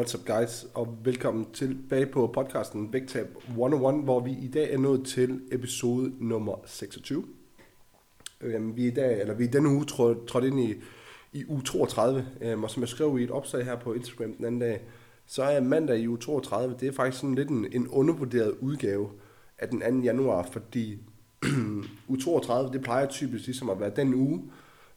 What's up guys, og velkommen tilbage på podcasten Vægtab 101, hvor vi i dag er nået til episode nummer 26. Øhm, vi, er i dag, eller vi er denne uge trådt, trådt ind i, i uge 32, øhm, og som jeg skrev i et opslag her på Instagram den anden dag, så er mandag i uge 32, det er faktisk sådan lidt en, en undervurderet udgave af den 2. januar, fordi uge 32, det plejer typisk ligesom at være den uge,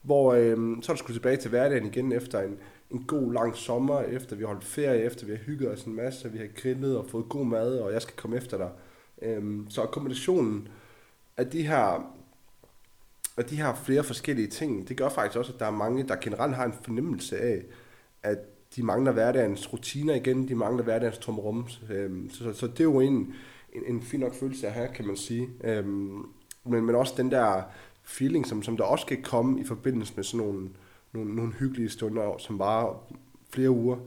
hvor øhm, så er du skulle tilbage til hverdagen igen efter en, en god lang sommer, efter vi har holdt ferie, efter vi har hygget os en masse, vi har grillet og fået god mad, og jeg skal komme efter dig. Øhm, så kombinationen af de her og de her flere forskellige ting, det gør faktisk også, at der er mange, der generelt har en fornemmelse af, at de mangler hverdagens rutiner igen, de mangler hverdagens tomrum. Øhm, så, så, så det er jo en, en, en fin nok følelse at have, kan man sige. Øhm, men, men også den der feeling, som, som der også kan komme i forbindelse med sådan nogle, nogle, nogle hyggelige stunder, som var flere uger.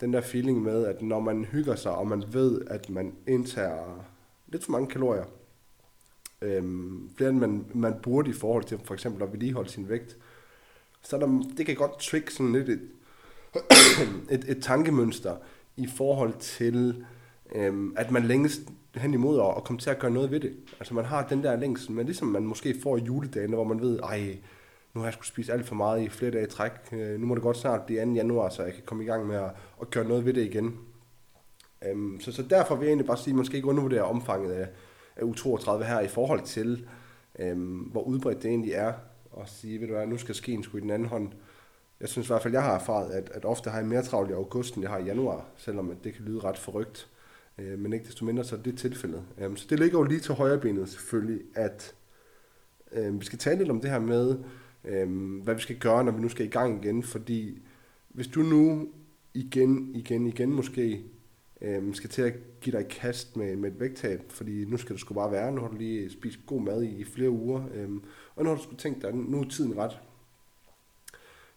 Den der feeling med, at når man hygger sig, og man ved, at man indtager lidt for mange kalorier, øhm, flere end man, man burde i forhold til for eksempel at vedligeholde sin vægt, så der, det kan godt trick sådan lidt et, et, et tankemønster i forhold til, øhm, at man længes hen imod at, at komme til at gøre noget ved det. Altså man har den der længsel, men ligesom man måske får i juledagene, hvor man ved, ej, nu har jeg skulle spise alt for meget i flere dage i træk. Øh, nu må det godt snart blive 2. januar, så jeg kan komme i gang med at, at gøre noget ved det igen. Øhm, så, så derfor vil jeg egentlig bare sige, at man skal ikke undervurdere omfanget af, af U32 her i forhold til, øhm, hvor udbredt det egentlig er at sige, ved du hvad, nu skal skeen sgu i den anden hånd. Jeg synes i hvert fald, jeg har erfaret, at, at ofte har jeg mere travlt i august, end jeg har i januar, selvom at det kan lyde ret forrygt. Øh, men ikke desto mindre, så er det tilfældet. Øhm, så det ligger jo lige til højrebenet selvfølgelig, at øh, vi skal tale lidt om det her med, øh, hvad vi skal gøre, når vi nu skal i gang igen, fordi hvis du nu igen, igen, igen måske øh, skal til at give dig et kast med, med et vægttab, fordi nu skal du sgu bare være, nu har du lige spist god mad i, i flere uger, øh, og nu har du sgu tænkt dig, nu er tiden ret.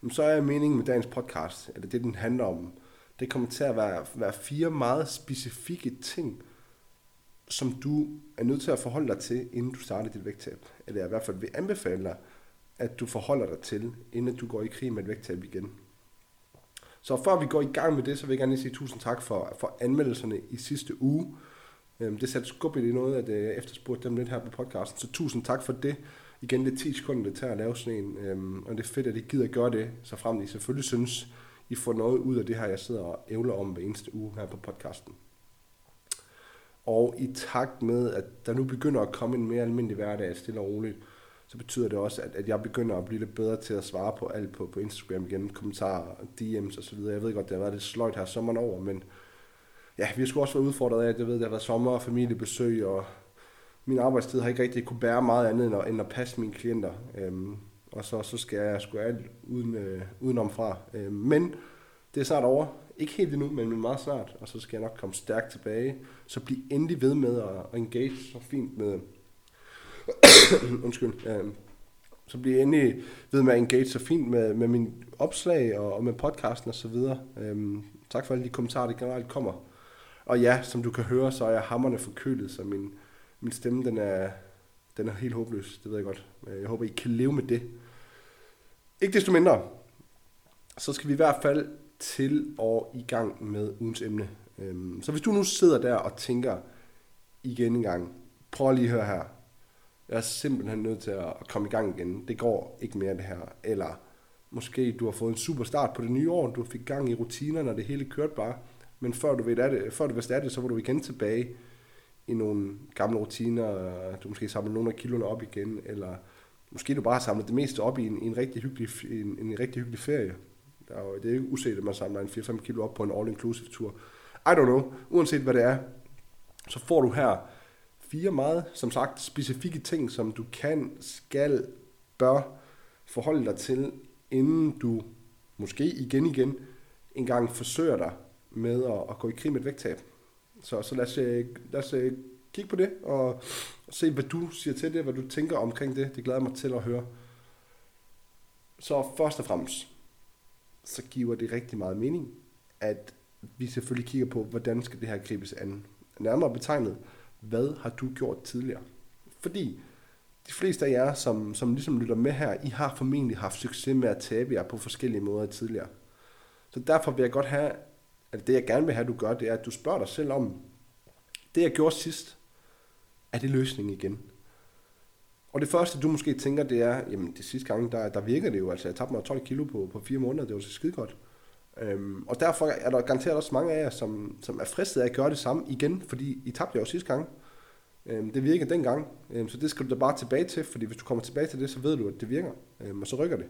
Jamen, så er meningen med dagens podcast, eller det den handler om, det kommer til at være, være fire meget specifikke ting, som du er nødt til at forholde dig til, inden du starter dit vægttab. Eller jeg i hvert fald vil anbefale dig, at du forholder dig til, inden du går i krig med et vægttab igen. Så før vi går i gang med det, så vil jeg gerne lige sige tusind tak for, for anmeldelserne i sidste uge. Øhm, det satte skub i noget, at jeg efterspurgte dem lidt her på podcasten, så tusind tak for det. Igen, det er 10 sekunder, det tager at lave sådan en, øhm, og det er fedt, at I gider gøre det, så frem I selvfølgelig synes, I får noget ud af det her, jeg sidder og ævler om hver eneste uge her på podcasten. Og i takt med, at der nu begynder at komme en mere almindelig hverdag, stille og roligt, så betyder det også, at, at jeg begynder at blive lidt bedre til at svare på alt på, på Instagram igen, kommentarer, DM's osv. Jeg ved godt, det har været lidt sløjt her sommeren over, men ja, vi har sgu også været udfordret af, at jeg ved, at det har været sommer og familiebesøg, og min arbejdstid har ikke rigtig kunne bære meget andet end at, end at passe mine klienter. Øhm, og så, så skal jeg sgu alt uden, øh, udenom fra. Øhm, men det er snart over. Ikke helt endnu, men meget snart. Og så skal jeg nok komme stærkt tilbage. Så bliv endelig ved med at, at engage så fint med, undskyld, øh, så bliver jeg endelig ved med at engage så fint med, med min opslag og, og med podcasten og så videre. Øhm, tak for alle de kommentarer, der generelt kommer. Og ja, som du kan høre, så er jeg hammerne forkølet, så min, min stemme den er, den er helt håbløs, det ved jeg godt. Øh, jeg håber, I kan leve med det. Ikke desto mindre, så skal vi i hvert fald til og i gang med ugens emne. Øhm, så hvis du nu sidder der og tænker igen en gang, prøv lige at høre her, jeg er simpelthen nødt til at komme i gang igen. Det går ikke mere det her. Eller måske du har fået en super start på det nye år, du fik gang i rutinerne, og det hele kørte bare. Men før du ved det, før du vidste af det, så var du igen tilbage i nogle gamle rutiner. Du måske samler nogle af kiloene op igen, eller måske du bare har samlet det meste op i en, en, rigtig, hyggelig, en, en rigtig hyggelig ferie. Der er jo, det er ikke uset, at man samler en 4-5 kilo op på en all-inclusive tur. I don't know. Uanset hvad det er, så får du her fire meget, som sagt, specifikke ting, som du kan, skal, bør forholde dig til, inden du måske igen igen engang forsøger dig med at, at gå i krig med et vægttab. Så, så lad os, øh, lad os øh, kigge på det og se, hvad du siger til det, hvad du tænker omkring det. Det glæder mig til at høre. Så først og fremmest, så giver det rigtig meget mening, at vi selvfølgelig kigger på, hvordan skal det her gribes an. Nærmere betegnet, hvad har du gjort tidligere? Fordi de fleste af jer, som, som ligesom lytter med her, I har formentlig haft succes med at tabe jer på forskellige måder tidligere. Så derfor vil jeg godt have, at det jeg gerne vil have, at du gør, det er, at du spørger dig selv om, det jeg gjorde sidst, er det løsningen igen? Og det første, du måske tænker, det er, jamen det sidste gang, der, der virkede det jo, altså jeg tabte mig 12 kilo på, på fire måneder, det var så skide godt. Øhm, og derfor er der garanteret også mange af jer, som, som er fristet af at gøre det samme igen, fordi I tabte jo sidste gang. Øhm, det virkede dengang, øhm, så det skal du da bare tilbage til, fordi hvis du kommer tilbage til det, så ved du, at det virker, øhm, og så rykker det.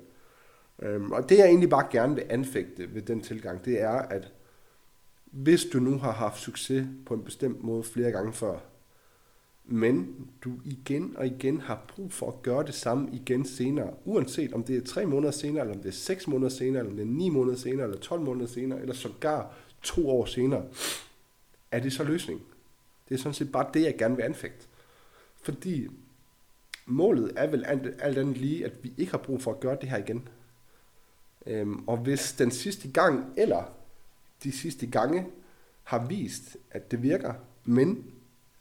Øhm, og det jeg egentlig bare gerne vil anfægte ved den tilgang, det er, at hvis du nu har haft succes på en bestemt måde flere gange før, men du igen og igen har brug for at gøre det samme igen senere, uanset om det er tre måneder senere, eller om det er seks måneder senere, eller om det er ni måneder senere, eller 12 måneder senere, eller sågar to år senere, er det så løsning? Det er sådan set bare det, jeg gerne vil anfægte. Fordi målet er vel alt andet lige, at vi ikke har brug for at gøre det her igen. Øhm, og hvis den sidste gang, eller de sidste gange, har vist, at det virker, men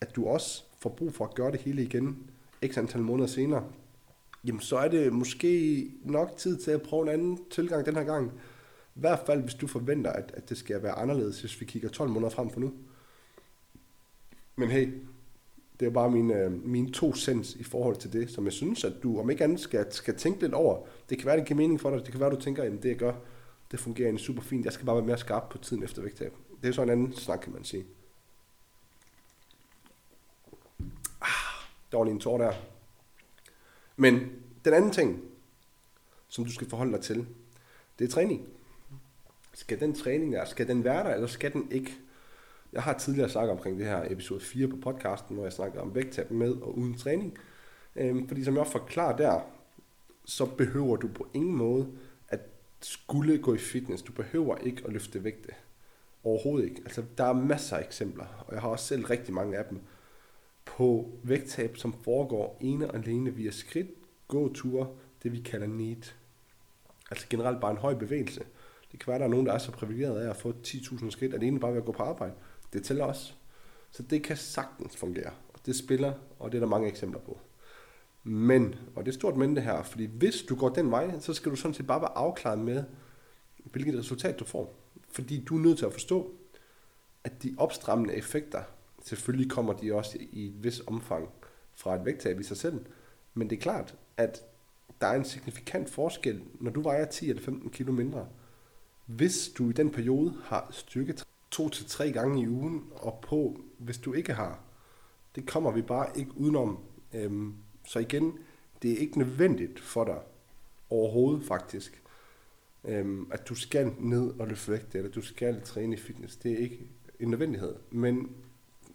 at du også får brug for at gøre det hele igen, x antal måneder senere, jamen så er det måske nok tid til at prøve en anden tilgang den her gang. I hvert fald, hvis du forventer, at, at det skal være anderledes, hvis vi kigger 12 måneder frem for nu. Men hey, det er bare mine, øh, mine to cents i forhold til det, som jeg synes, at du om ikke andet skal, skal tænke lidt over. Det kan være, det giver mening for dig. Det kan være, du tænker, at det jeg gør, det fungerer egentlig super fint. Jeg skal bare være mere skarp på tiden efter vægttab. Det er så en anden snak, kan man sige. Der var lige en tår der. Men den anden ting, som du skal forholde dig til, det er træning. Skal den træning der, skal den være der, eller skal den ikke? Jeg har tidligere snakket omkring det her episode 4 på podcasten, hvor jeg snakker om vægttab med og uden træning. Øhm, fordi som jeg forklarer der, så behøver du på ingen måde at skulle gå i fitness. Du behøver ikke at løfte vægte. Overhovedet ikke. Altså, der er masser af eksempler, og jeg har også selv rigtig mange af dem, på vægttab, som foregår ene og alene via skridt, gåture, det vi kalder NEAT. Altså generelt bare en høj bevægelse. Det kan være, at der er nogen, der er så privilegeret af at få 10.000 skridt, alene bare ved at gå på arbejde. Det tæller også. Så det kan sagtens fungere. Og det spiller, og det er der mange eksempler på. Men, og det er stort men det her, fordi hvis du går den vej, så skal du sådan set bare være afklaret med, hvilket resultat du får. Fordi du er nødt til at forstå, at de opstrammende effekter, selvfølgelig kommer de også i et vis omfang fra et vægttab i sig selv, men det er klart, at der er en signifikant forskel, når du vejer 10 eller 15 kilo mindre. Hvis du i den periode har styrket to til tre gange i ugen, og på, hvis du ikke har. Det kommer vi bare ikke udenom. Øhm, så igen, det er ikke nødvendigt for dig overhovedet faktisk, øhm, at du skal ned og løfte vægt, eller du skal træne i fitness. Det er ikke en nødvendighed. Men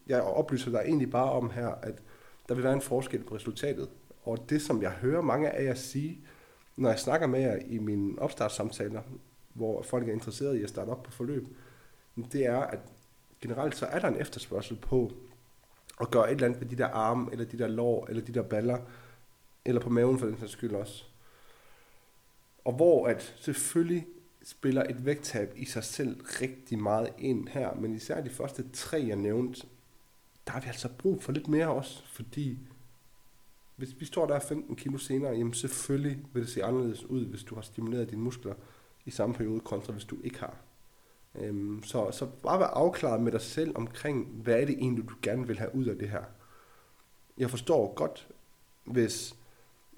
jeg oplyser dig egentlig bare om her, at der vil være en forskel på resultatet. Og det, som jeg hører mange af jer sige, når jeg snakker med jer i mine opstartssamtaler, hvor folk er interesserede i at starte op på forløb, det er, at generelt så er der en efterspørgsel på at gøre et eller andet med de der arme, eller de der lår, eller de der baller, eller på maven for den sags skyld også. Og hvor at selvfølgelig spiller et vægttab i sig selv rigtig meget ind her, men især de første tre, jeg nævnte, der har vi altså brug for lidt mere også, fordi hvis vi står der 15 kilo senere, jamen selvfølgelig vil det se anderledes ud, hvis du har stimuleret dine muskler i samme periode, kontra hvis du ikke har. Øhm, så, så bare være afklaret med dig selv omkring, hvad er det egentlig, du gerne vil have ud af det her. Jeg forstår godt, hvis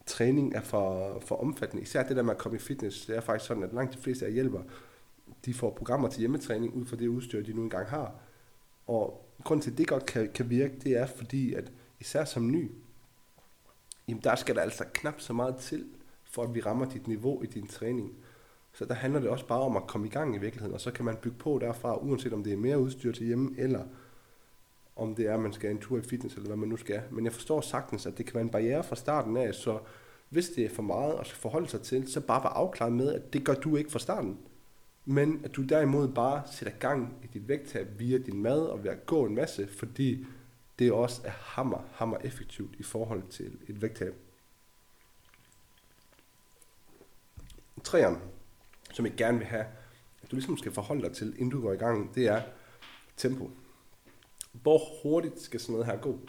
træning er for, for omfattende. Især det der med at komme i fitness, det er faktisk sådan, at langt de fleste af hjælper, de får programmer til hjemmetræning ud fra det udstyr, de nu engang har. Og grund til, at det godt kan, kan virke, det er fordi, at især som ny, jamen der skal der altså knap så meget til, for at vi rammer dit niveau i din træning. Så der handler det også bare om at komme i gang i virkeligheden, og så kan man bygge på derfra, uanset om det er mere udstyr til hjemme, eller om det er, at man skal en tur i fitness, eller hvad man nu skal. Men jeg forstår sagtens, at det kan være en barriere fra starten af, så hvis det er for meget at forholde sig til, så bare være afklaret med, at det gør du ikke fra starten men at du derimod bare sætter gang i dit vægttab via din mad og ved at gå en masse, fordi det også er hammer, hammer effektivt i forhold til et vægttab. Træerne, som jeg gerne vil have, at du ligesom skal forholde dig til, inden du går i gang, det er tempo. Hvor hurtigt skal sådan noget her gå?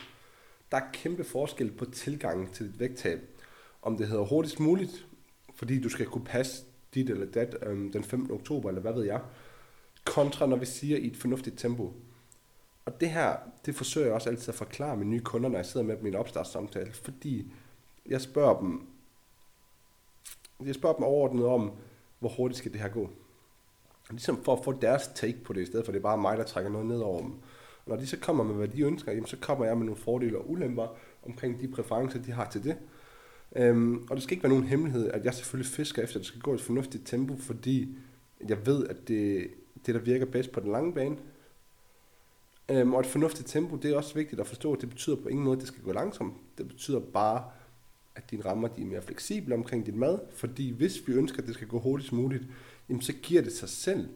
Der er kæmpe forskel på tilgangen til dit vægttab. Om det hedder hurtigst muligt, fordi du skal kunne passe dit eller dat øhm, den 15. oktober, eller hvad ved jeg, kontra når vi siger i et fornuftigt tempo. Og det her, det forsøger jeg også altid at forklare mine nye kunder, når jeg sidder med dem i en opstartssamtale, fordi jeg spørger dem, jeg spørger dem overordnet om, hvor hurtigt skal det her gå. Ligesom for at få deres take på det, i stedet for det er bare mig, der trækker noget ned over dem. Og når de så kommer med, hvad de ønsker, jamen, så kommer jeg med nogle fordele og ulemper omkring de præferencer, de har til det. Øhm, og det skal ikke være nogen hemmelighed, at jeg selvfølgelig fisker efter, at det skal gå i et fornuftigt tempo, fordi jeg ved, at det, det der virker bedst på den lange bane. Øhm, og et fornuftigt tempo, det er også vigtigt at forstå, at det betyder på ingen måde, at det skal gå langsomt. Det betyder bare, at dine rammer de er mere fleksible omkring din mad, fordi hvis vi ønsker, at det skal gå hurtigst muligt, jamen så giver det sig selv,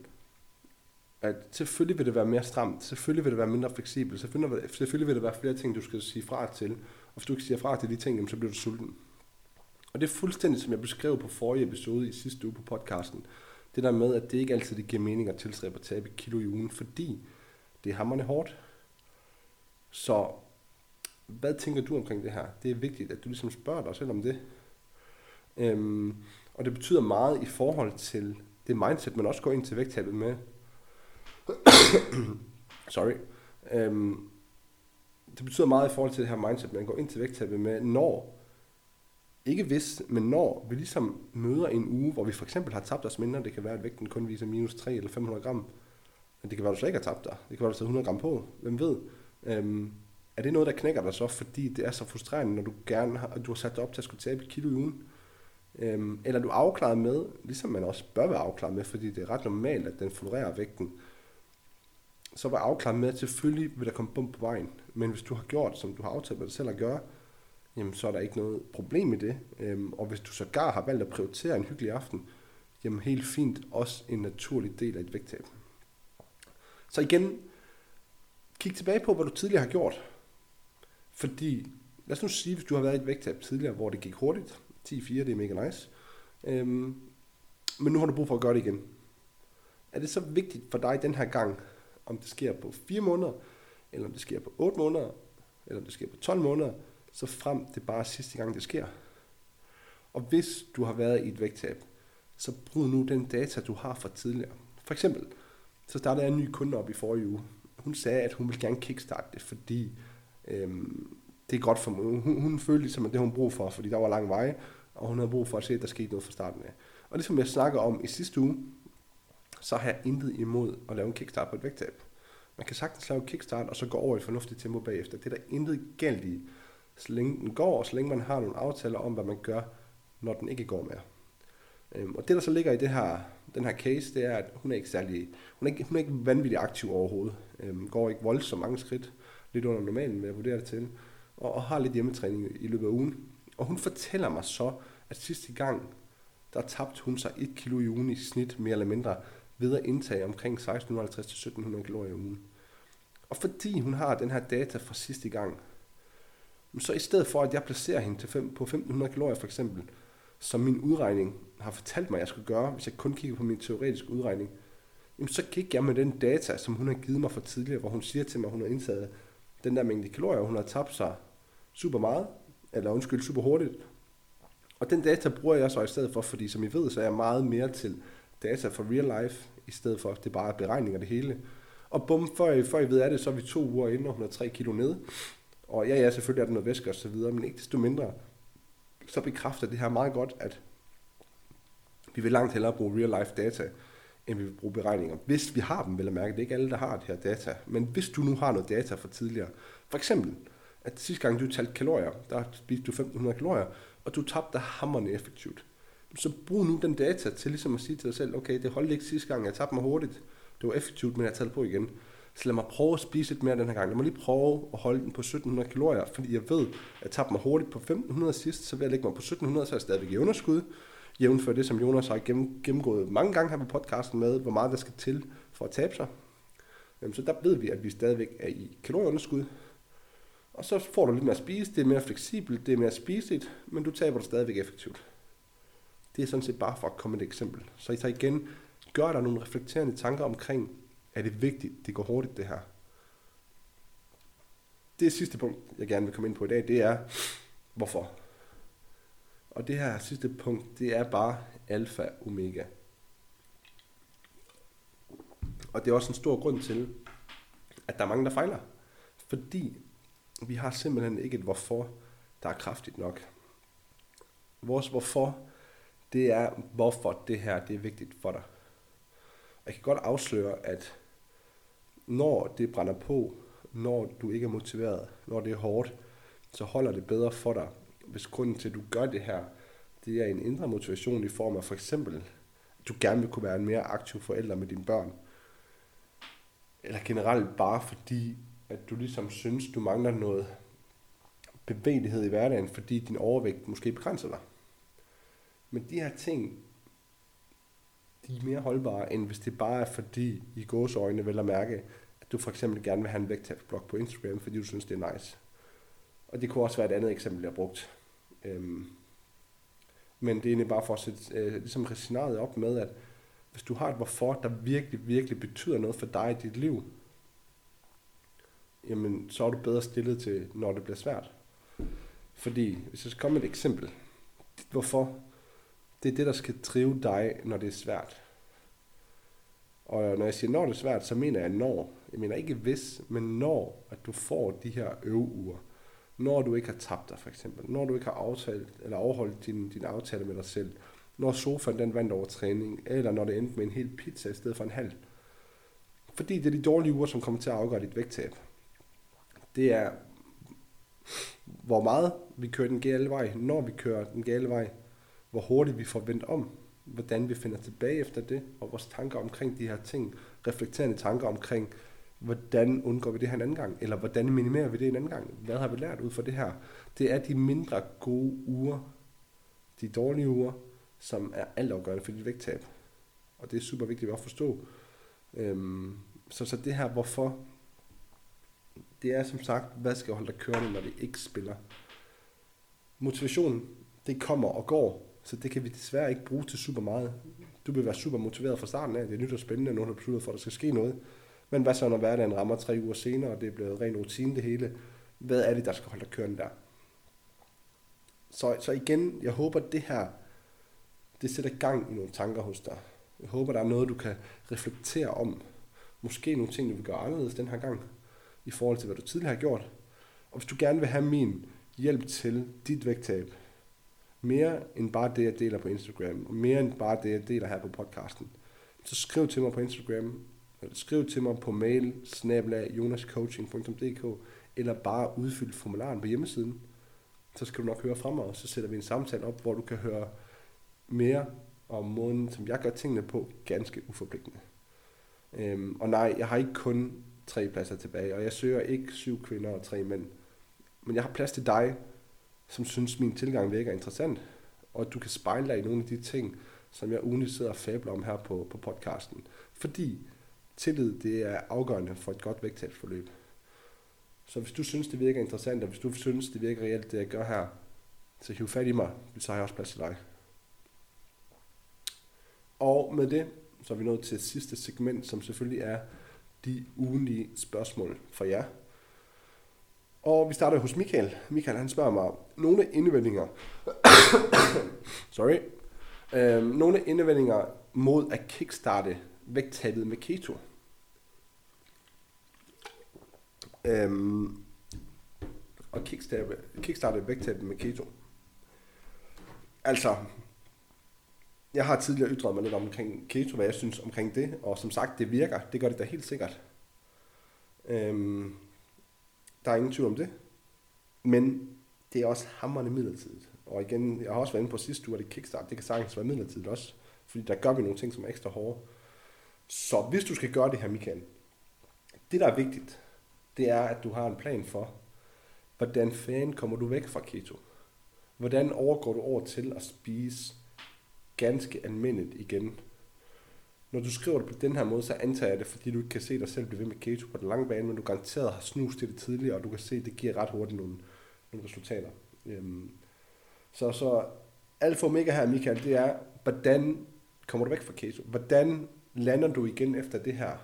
at selvfølgelig vil det være mere stramt, selvfølgelig vil det være mindre fleksibelt, selvfølgelig, selvfølgelig vil der være flere ting, du skal sige fra til, og hvis du ikke siger fra til de ting, jamen, så bliver du sulten. Og det er fuldstændig, som jeg beskrev på forrige episode i sidste uge på podcasten, det der med, at det ikke altid det giver mening at tilstræbe at tabe kilo i ugen, fordi det er hammerne hårdt. Så hvad tænker du omkring det her? Det er vigtigt, at du ligesom spørger dig selv om det. Øhm, og det betyder meget i forhold til det mindset, man også går ind til vægttabet med. Sorry. Øhm, det betyder meget i forhold til det her mindset, man går ind til vægttabet med, når, ikke hvis, men når vi ligesom møder en uge, hvor vi for eksempel har tabt os mindre, det kan være, at vægten kun viser minus 3 eller 500 gram, men det kan være, at du slet ikke har tabt dig. Det kan være, at du har 100 gram på. Hvem ved? Øhm, er det noget, der knækker dig så, fordi det er så frustrerende, når du gerne har, du har sat dig op til at skulle tabe et kilo i ugen? Øhm, eller er du afklaret med, ligesom man også bør være afklaret med, fordi det er ret normalt, at den florerer vægten, så var afklaret med, at selvfølgelig vil der komme bump på vejen. Men hvis du har gjort, som du har aftalt med dig selv at gøre, jamen så er der ikke noget problem i det. Øhm, og hvis du så gar har valgt at prioritere en hyggelig aften, jamen helt fint også en naturlig del af et vægttab. Så igen, kig tilbage på, hvad du tidligere har gjort. Fordi, lad os nu sige, hvis du har været i et vægttab tidligere, hvor det gik hurtigt, 10-4, det er mega nice, øhm, men nu har du brug for at gøre det igen. Er det så vigtigt for dig den her gang, om det sker på 4 måneder, eller om det sker på 8 måneder, eller om det sker på 12 måneder, så frem det bare sidste gang, det sker. Og hvis du har været i et vægttab, så bryd nu den data, du har fra tidligere. For eksempel, så startede jeg en ny kunde op i forrige uge. Hun sagde, at hun ville gerne kickstarte det, fordi øhm, det er godt for mig. Hun, hun følte ligesom, at det hun brug for, fordi der var lang vej, og hun havde brug for at se, at der skete noget fra starten af. Og det som jeg snakker om i sidste uge, så har jeg intet imod at lave en kickstart på et vægttab. Man kan sagtens lave en kickstart, og så gå over i et fornuftigt tempo bagefter. Det er der intet galt i, så længe den går, og så længe man har nogle aftaler om, hvad man gør, når den ikke går mere. Øhm, og det, der så ligger i det her, den her case, det er, at hun er ikke særlig, hun er ikke, hun er ikke vanvittigt aktiv overhovedet. Øhm, går ikke voldsomt mange skridt, lidt under normalen, med jeg vurdere det til, og, og har lidt hjemmetræning i løbet af ugen. Og hun fortæller mig så, at sidste gang, der tabte hun sig 1 kilo i ugen i snit, mere eller mindre, ved at indtage omkring 1650-1700 kalorier i ugen. Og fordi hun har den her data fra sidste gang, så i stedet for, at jeg placerer hende til fem, på 1500 kalorier for eksempel, som min udregning har fortalt mig, at jeg skulle gøre, hvis jeg kun kigger på min teoretiske udregning, jamen så gik jeg med den data, som hun har givet mig for tidligere, hvor hun siger til mig, at hun har indtaget den der mængde kalorier, og hun har tabt sig super meget, eller undskyld, super hurtigt. Og den data bruger jeg så i stedet for, fordi som I ved, så er jeg meget mere til data for real life, i stedet for, at det bare er beregninger det hele. Og bum, før I, før I ved af det, så er vi to uger inde, og hun er 3 kilo nede. Og ja, ja, selvfølgelig er der noget væske og så videre, men ikke desto mindre, så bekræfter det her meget godt, at vi vil langt hellere bruge real life data, end vi vil bruge beregninger. Hvis vi har dem, vil jeg mærke, det er ikke alle, der har det her data, men hvis du nu har noget data fra tidligere, for eksempel, at sidste gang du talte kalorier, der spiste du 1500 kalorier, og du tabte hammerne effektivt. Så brug nu den data til ligesom at sige til dig selv, okay, det holdt ikke sidste gang, jeg tabte mig hurtigt, det var effektivt, men jeg talte på igen. Så lad mig prøve at spise lidt mere den her gang. Lad mig lige prøve at holde den på 1700 kalorier, fordi jeg ved, at jeg tabte mig hurtigt på 1500 sidst, så vil jeg lægge mig på 1700, så er jeg stadigvæk i underskud. jævnfør det, som Jonas har gennemgået mange gange her på podcasten med, hvor meget der skal til for at tabe sig. Jamen, så der ved vi, at vi stadigvæk er i kalorieunderskud. Og så får du lidt mere at spise, det er mere fleksibelt, det er mere spiseligt, men du taber det stadigvæk effektivt. Det er sådan set bare for at komme et eksempel. Så I tager igen, gør der nogle reflekterende tanker omkring, er det vigtigt, det går hurtigt det her. Det sidste punkt, jeg gerne vil komme ind på i dag, det er, hvorfor. Og det her sidste punkt, det er bare alfa omega. Og det er også en stor grund til, at der er mange, der fejler. Fordi vi har simpelthen ikke et hvorfor, der er kraftigt nok. Vores hvorfor, det er, hvorfor det her det er vigtigt for dig. Jeg kan godt afsløre, at når det brænder på, når du ikke er motiveret, når det er hårdt, så holder det bedre for dig, hvis grunden til, at du gør det her, det er en indre motivation i form af for eksempel, at du gerne vil kunne være en mere aktiv forælder med dine børn. Eller generelt bare fordi, at du ligesom synes, du mangler noget bevægelighed i hverdagen, fordi din overvægt måske begrænser dig. Men de her ting, de er mere holdbare, end hvis det bare er fordi, i gåsøjne vil at mærke, at du for eksempel gerne vil have en vægttabsblok på Instagram, fordi du synes, det er nice. Og det kunne også være et andet eksempel, jeg har brugt. Øhm, men det er egentlig bare for at sætte øh, ligesom scenariet op med, at hvis du har et hvorfor, der virkelig, virkelig betyder noget for dig i dit liv, jamen så er du bedre stillet til, når det bliver svært. Fordi, hvis jeg skal komme med et eksempel, hvorfor, det er det, der skal drive dig, når det er svært. Og når jeg siger, når det er svært, så mener jeg når. Jeg mener ikke hvis, men når, at du får de her øveuger. Når du ikke har tabt dig, for eksempel. Når du ikke har aftalt, eller overholdt din, din aftale med dig selv. Når sofaen den vandt over træning, eller når det endte med en hel pizza i stedet for en halv. Fordi det er de dårlige uger, som kommer til at afgøre dit vægttab. Det er, hvor meget vi kører den gale vej, når vi kører den gale vej, hvor hurtigt vi får vendt om, hvordan vi finder tilbage efter det, og vores tanker omkring de her ting, reflekterende tanker omkring, hvordan undgår vi det her en anden gang, eller hvordan minimerer vi det en anden gang, hvad har vi lært ud fra det her. Det er de mindre gode uger, de dårlige uger, som er altafgørende for dit vægttab. Og det er super vigtigt at forstå. Øhm, så, så det her, hvorfor, det er som sagt, hvad skal holde dig kørende, når det ikke spiller. Motivation, det kommer og går, så det kan vi desværre ikke bruge til super meget. Du vil være super motiveret fra starten af, det er nyt og spændende, når du har besluttet for, at der skal ske noget. Men hvad så, når hverdagen rammer tre uger senere, og det er blevet ren rutine det hele? Hvad er det, der skal holde dig kørende der? Så, så igen, jeg håber, at det her, det sætter gang i nogle tanker hos dig. Jeg håber, der er noget, du kan reflektere om. Måske nogle ting, du vil gøre anderledes den her gang, i forhold til, hvad du tidligere har gjort. Og hvis du gerne vil have min hjælp til dit vægttab, mere end bare det, jeg deler på Instagram, og mere end bare det, jeg deler her på podcasten, så skriv til mig på Instagram, eller skriv til mig på mail, snabla jonascoaching.dk, eller bare udfyld formularen på hjemmesiden. Så skal du nok høre fra mig, og så sætter vi en samtale op, hvor du kan høre mere om måden, som jeg gør tingene på, ganske uforpligtende. Øhm, og nej, jeg har ikke kun tre pladser tilbage, og jeg søger ikke syv kvinder og tre mænd. Men jeg har plads til dig, som synes, min tilgang virker interessant, og du kan spejle dig i nogle af de ting, som jeg ugenligt sidder og fabler om her på, på podcasten. Fordi tillid, det er afgørende for et godt vægttabsforløb. Så hvis du synes, det virker interessant, og hvis du synes, det virker reelt, det jeg gør her, så hiv fat i mig, så har jeg også plads til dig. Og med det, så er vi nået til sidste segment, som selvfølgelig er de ugenlige spørgsmål for jer. Og vi starter hos Michael. Michael han spørger mig, nogle indvendinger, sorry, øhm, nogle indvendinger mod at kickstarte vægttabet med keto. Øhm, og kickstarte, kickstarte vægttabet med keto. Altså, jeg har tidligere ytret mig lidt omkring keto, hvad jeg synes omkring det, og som sagt, det virker. Det gør det da helt sikkert. Øhm, der er ingen tvivl om det. Men det er også hammerne midlertidigt. Og igen, jeg har også været inde på sidste uge, at det kickstart, det kan sagtens være midlertidigt også. Fordi der gør vi nogle ting, som er ekstra hårde. Så hvis du skal gøre det her, Michael, det der er vigtigt, det er, at du har en plan for, hvordan fanden kommer du væk fra keto? Hvordan overgår du over til at spise ganske almindeligt igen. Når du skriver det på den her måde, så antager jeg det, fordi du ikke kan se dig selv blive ved med keto på den lange bane, men du garanteret har snust til det tidligere, og du kan se, at det giver ret hurtigt nogle, nogle resultater. Øhm, så, så alfa og omega her, Michael, det er, hvordan kommer du væk fra keto? Hvordan lander du igen efter det her?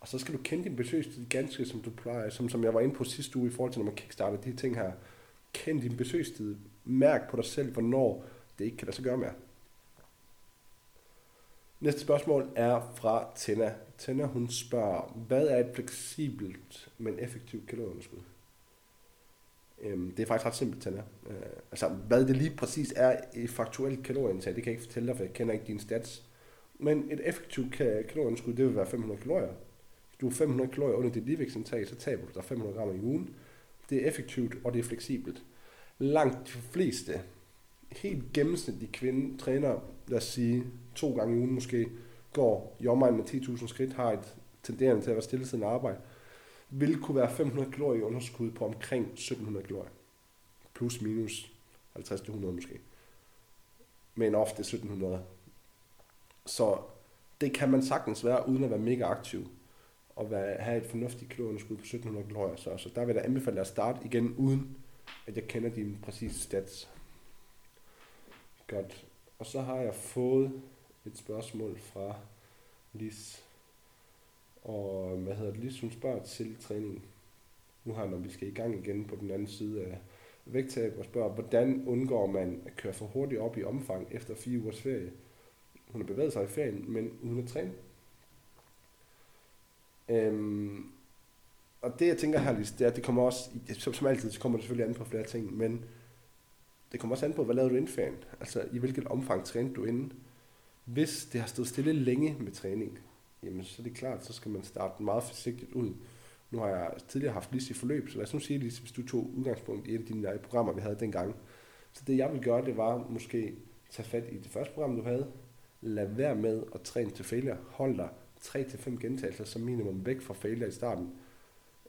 Og så skal du kende din besøgstid ganske, som du plejer, som, som jeg var inde på sidste uge i forhold til, når man kickstarter de her ting her. Kend din besøgstid. Mærk på dig selv, hvornår det ikke kan lade sig gøre mere. Næste spørgsmål er fra Tina. Tina, hun spørger, hvad er et fleksibelt, men effektivt kalorieunderskud? Øhm, det er faktisk ret simpelt, Tina. Øh, altså, hvad det lige præcis er i faktuelt kalorieindtag, det kan jeg ikke fortælle dig, for jeg kender ikke dine stats. Men et effektivt kalorieunderskud, det vil være 500 kalorier. Hvis du er 500 kalorier under dit ligevægtsindtag, så taber du dig 500 gram i ugen. Det er effektivt, og det er fleksibelt. Langt de fleste, helt gennemsnitlige kvinde, træner, lad os sige, to gange i ugen måske, går i omegnen med 10.000 skridt, har et tenderende til at være stillesiddende arbejde, vil kunne være 500 kalorier i underskud på omkring 1700 kalorier. Plus minus 50-100 måske. Men ofte 1700. Så det kan man sagtens være, uden at være mega aktiv og være, have et fornuftigt kalorieunderskud på 1700 kalorier. Så, så der vil jeg anbefale at starte igen, uden at jeg kender dine præcise stats. Godt. Og så har jeg fået et spørgsmål fra Lis. Og øh, hvad hedder det? Lis, hun spørger til træning. Nu har når vi skal i gang igen på den anden side af vægttab og spørger, hvordan undgår man at køre for hurtigt op i omfang efter fire ugers ferie? Hun har bevæget sig i ferien, men uden at træne. Øhm, og det jeg tænker her, Lis, det er, at det kommer også, som, som altid, så kommer det selvfølgelig an på flere ting, men det kommer også an på, hvad lavede du inden ferien? Altså, i hvilket omfang trænede du inden? Hvis det har stået stille længe med træning, jamen så er det klart, så skal man starte meget forsigtigt ud. Nu har jeg tidligere haft Lise i forløb, så lad os nu sige, hvis du tog udgangspunkt i et af dine programmer, vi havde dengang. Så det jeg vil gøre, det var måske tage fat i det første program, du havde. Lad være med at træne til failure. Hold dig 3-5 gentagelser som minimum væk fra failure i starten.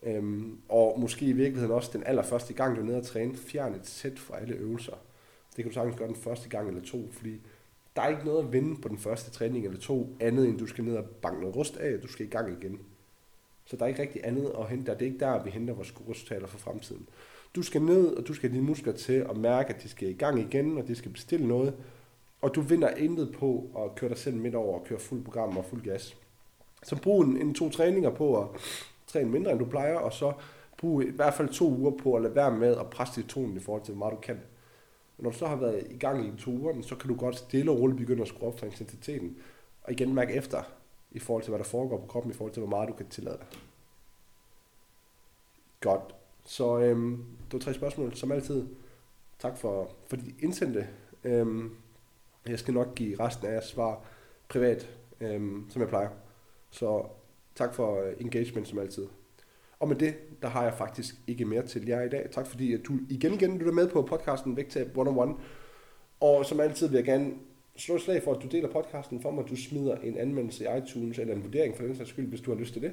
Øhm, og måske i virkeligheden også den allerførste gang, du er nede og træne, fjern et sæt fra alle øvelser. Det kan du sagtens gøre den første gang eller to, fordi der er ikke noget at vinde på den første træning eller to, andet end du skal ned og banke noget rust af, og du skal i gang igen. Så der er ikke rigtig andet at hente der. Det er ikke der, vi henter vores gode resultater for fremtiden. Du skal ned, og du skal have dine muskler til at mærke, at de skal i gang igen, og de skal bestille noget. Og du vinder intet på at køre dig selv midt over og køre fuld program og fuld gas. Så brug en, en to træninger på at træne mindre, end du plejer, og så brug i hvert fald to uger på at lade være med at presse dit tonen i forhold til, hvor meget du kan. Og når du så har været i gang i en uger, så kan du godt stille og roligt begynde at skrue op for intensiteten. Og igen mærke efter, i forhold til, hvad der foregår på kroppen, i forhold til, hvor meget du kan tillade dig. Godt. Så øhm, det var tre spørgsmål, som altid. Tak for, for de indsendte. Øhm, jeg skal nok give resten af jeres svar privat, øhm, som jeg plejer. Så tak for øh, engagement som altid. Og med det, der har jeg faktisk ikke mere til jer i dag. Tak fordi at du igen igen lytter med på podcasten Vægtab 101. Og som altid vil jeg gerne slå et slag for, at du deler podcasten for mig, at du smider en anmeldelse i iTunes eller en vurdering for den sags skyld, hvis du har lyst til det.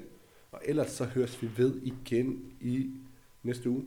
Og ellers så høres vi ved igen i næste uge.